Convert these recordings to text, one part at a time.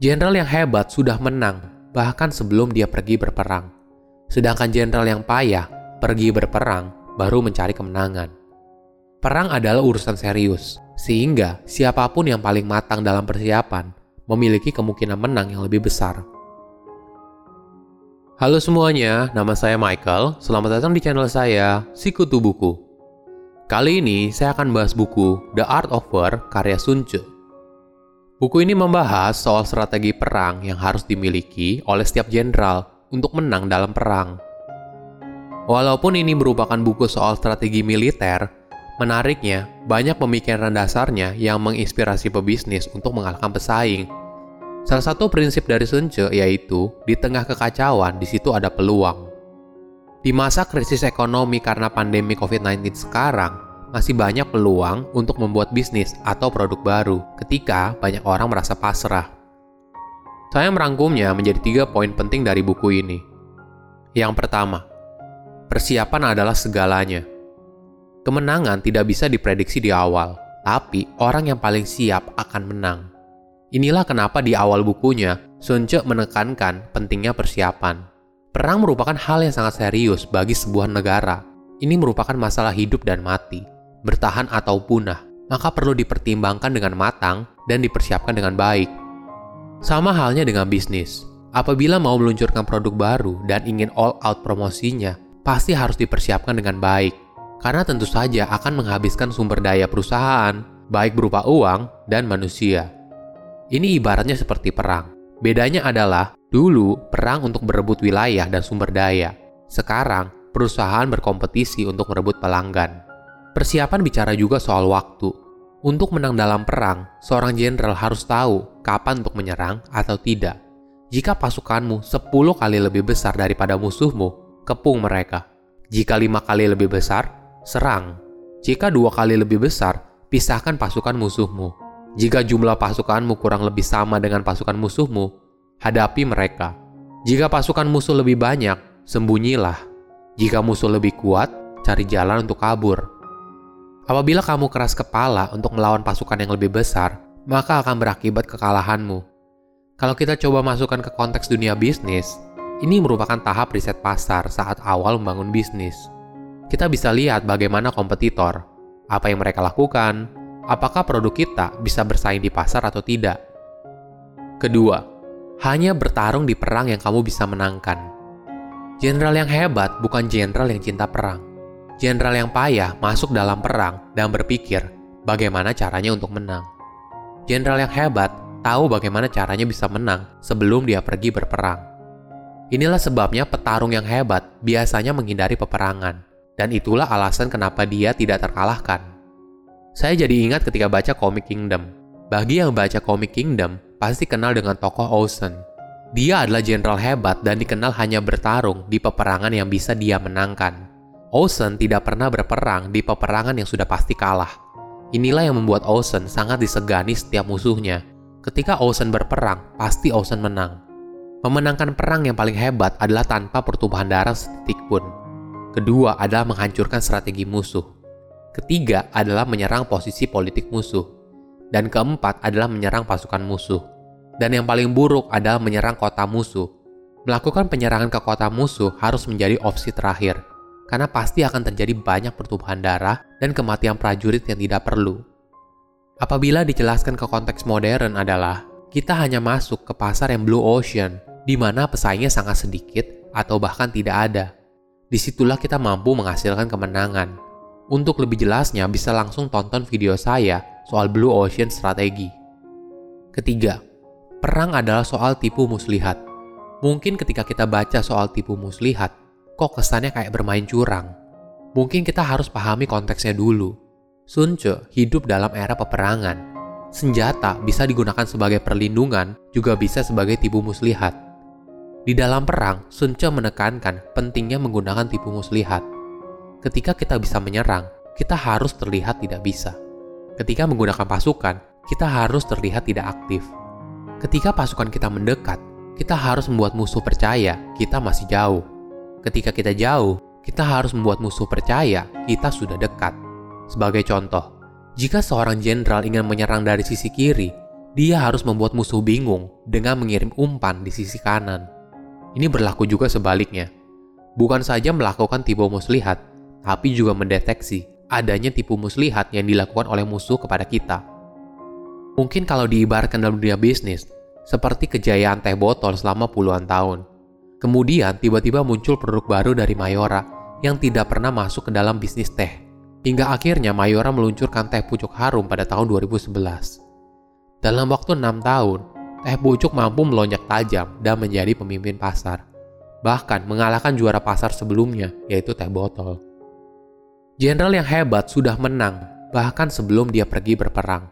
Jenderal yang hebat sudah menang, bahkan sebelum dia pergi berperang. Sedangkan jenderal yang payah pergi berperang baru mencari kemenangan. Perang adalah urusan serius, sehingga siapa pun yang paling matang dalam persiapan memiliki kemungkinan menang yang lebih besar. Halo semuanya, nama saya Michael. Selamat datang di channel saya, Sikutu Buku. Kali ini saya akan bahas buku The Art of War karya Sun Tzu. Buku ini membahas soal strategi perang yang harus dimiliki oleh setiap jenderal untuk menang dalam perang. Walaupun ini merupakan buku soal strategi militer, menariknya banyak pemikiran dasarnya yang menginspirasi pebisnis untuk mengalahkan pesaing. Salah satu prinsip dari Sun Tzu yaitu di tengah kekacauan di situ ada peluang. Di masa krisis ekonomi karena pandemi COVID-19 sekarang, masih banyak peluang untuk membuat bisnis atau produk baru ketika banyak orang merasa pasrah. Saya merangkumnya menjadi tiga poin penting dari buku ini. Yang pertama, persiapan adalah segalanya. Kemenangan tidak bisa diprediksi di awal, tapi orang yang paling siap akan menang. Inilah kenapa di awal bukunya, Sun Tzu menekankan pentingnya persiapan. Perang merupakan hal yang sangat serius bagi sebuah negara. Ini merupakan masalah hidup dan mati bertahan atau punah, maka perlu dipertimbangkan dengan matang dan dipersiapkan dengan baik. Sama halnya dengan bisnis. Apabila mau meluncurkan produk baru dan ingin all out promosinya, pasti harus dipersiapkan dengan baik. Karena tentu saja akan menghabiskan sumber daya perusahaan, baik berupa uang dan manusia. Ini ibaratnya seperti perang. Bedanya adalah, dulu perang untuk berebut wilayah dan sumber daya. Sekarang, perusahaan berkompetisi untuk merebut pelanggan. Persiapan bicara juga soal waktu. Untuk menang dalam perang, seorang jenderal harus tahu kapan untuk menyerang atau tidak. Jika pasukanmu 10 kali lebih besar daripada musuhmu, kepung mereka. Jika lima kali lebih besar, serang. Jika dua kali lebih besar, pisahkan pasukan musuhmu. Jika jumlah pasukanmu kurang lebih sama dengan pasukan musuhmu, hadapi mereka. Jika pasukan musuh lebih banyak, sembunyilah. Jika musuh lebih kuat, cari jalan untuk kabur. Apabila kamu keras kepala untuk melawan pasukan yang lebih besar, maka akan berakibat kekalahanmu. Kalau kita coba masukkan ke konteks dunia bisnis, ini merupakan tahap riset pasar saat awal membangun bisnis. Kita bisa lihat bagaimana kompetitor, apa yang mereka lakukan, apakah produk kita bisa bersaing di pasar atau tidak. Kedua, hanya bertarung di perang yang kamu bisa menangkan. Jenderal yang hebat bukan jenderal yang cinta perang jenderal yang payah masuk dalam perang dan berpikir bagaimana caranya untuk menang. Jenderal yang hebat tahu bagaimana caranya bisa menang sebelum dia pergi berperang. Inilah sebabnya petarung yang hebat biasanya menghindari peperangan, dan itulah alasan kenapa dia tidak terkalahkan. Saya jadi ingat ketika baca komik Kingdom. Bagi yang baca komik Kingdom, pasti kenal dengan tokoh Ocean. Dia adalah jenderal hebat dan dikenal hanya bertarung di peperangan yang bisa dia menangkan. Ocean tidak pernah berperang di peperangan yang sudah pasti kalah. Inilah yang membuat Ocean sangat disegani setiap musuhnya. Ketika Ocean berperang, pasti Ocean menang. Memenangkan perang yang paling hebat adalah tanpa pertumpahan darah setitik pun. Kedua adalah menghancurkan strategi musuh. Ketiga adalah menyerang posisi politik musuh. Dan keempat adalah menyerang pasukan musuh. Dan yang paling buruk adalah menyerang kota musuh. Melakukan penyerangan ke kota musuh harus menjadi opsi terakhir karena pasti akan terjadi banyak pertumpahan darah dan kematian prajurit yang tidak perlu. Apabila dijelaskan ke konteks modern adalah, kita hanya masuk ke pasar yang blue ocean, di mana pesaingnya sangat sedikit atau bahkan tidak ada. Di situlah kita mampu menghasilkan kemenangan. Untuk lebih jelasnya bisa langsung tonton video saya soal blue ocean strategi. Ketiga, perang adalah soal tipu muslihat. Mungkin ketika kita baca soal tipu muslihat, kok kesannya kayak bermain curang. Mungkin kita harus pahami konteksnya dulu. Sun Tzu hidup dalam era peperangan. Senjata bisa digunakan sebagai perlindungan, juga bisa sebagai tipu muslihat. Di dalam perang, Sun Tzu menekankan pentingnya menggunakan tipu muslihat. Ketika kita bisa menyerang, kita harus terlihat tidak bisa. Ketika menggunakan pasukan, kita harus terlihat tidak aktif. Ketika pasukan kita mendekat, kita harus membuat musuh percaya kita masih jauh. Ketika kita jauh, kita harus membuat musuh percaya kita sudah dekat. Sebagai contoh, jika seorang jenderal ingin menyerang dari sisi kiri, dia harus membuat musuh bingung dengan mengirim umpan di sisi kanan. Ini berlaku juga sebaliknya. Bukan saja melakukan tipu muslihat, tapi juga mendeteksi adanya tipu muslihat yang dilakukan oleh musuh kepada kita. Mungkin kalau diibaratkan dalam dunia bisnis, seperti kejayaan teh botol selama puluhan tahun. Kemudian tiba-tiba muncul produk baru dari Mayora yang tidak pernah masuk ke dalam bisnis teh. Hingga akhirnya Mayora meluncurkan teh pucuk harum pada tahun 2011. Dalam waktu enam tahun, Teh Pucuk mampu melonjak tajam dan menjadi pemimpin pasar. Bahkan mengalahkan juara pasar sebelumnya, yaitu teh botol. Jenderal yang hebat sudah menang, bahkan sebelum dia pergi berperang.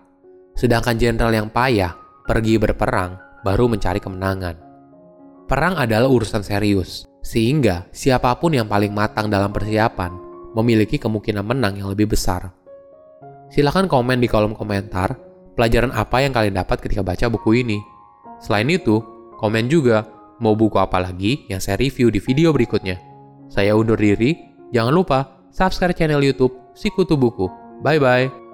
Sedangkan jenderal yang payah pergi berperang baru mencari kemenangan. Perang adalah urusan serius, sehingga siapa pun yang paling matang dalam persiapan memiliki kemungkinan menang yang lebih besar. Silahkan komen di kolom komentar pelajaran apa yang kalian dapat ketika baca buku ini. Selain itu, komen juga mau buku apa lagi yang saya review di video berikutnya. Saya undur diri, jangan lupa subscribe channel YouTube Sikutu Buku. Bye bye.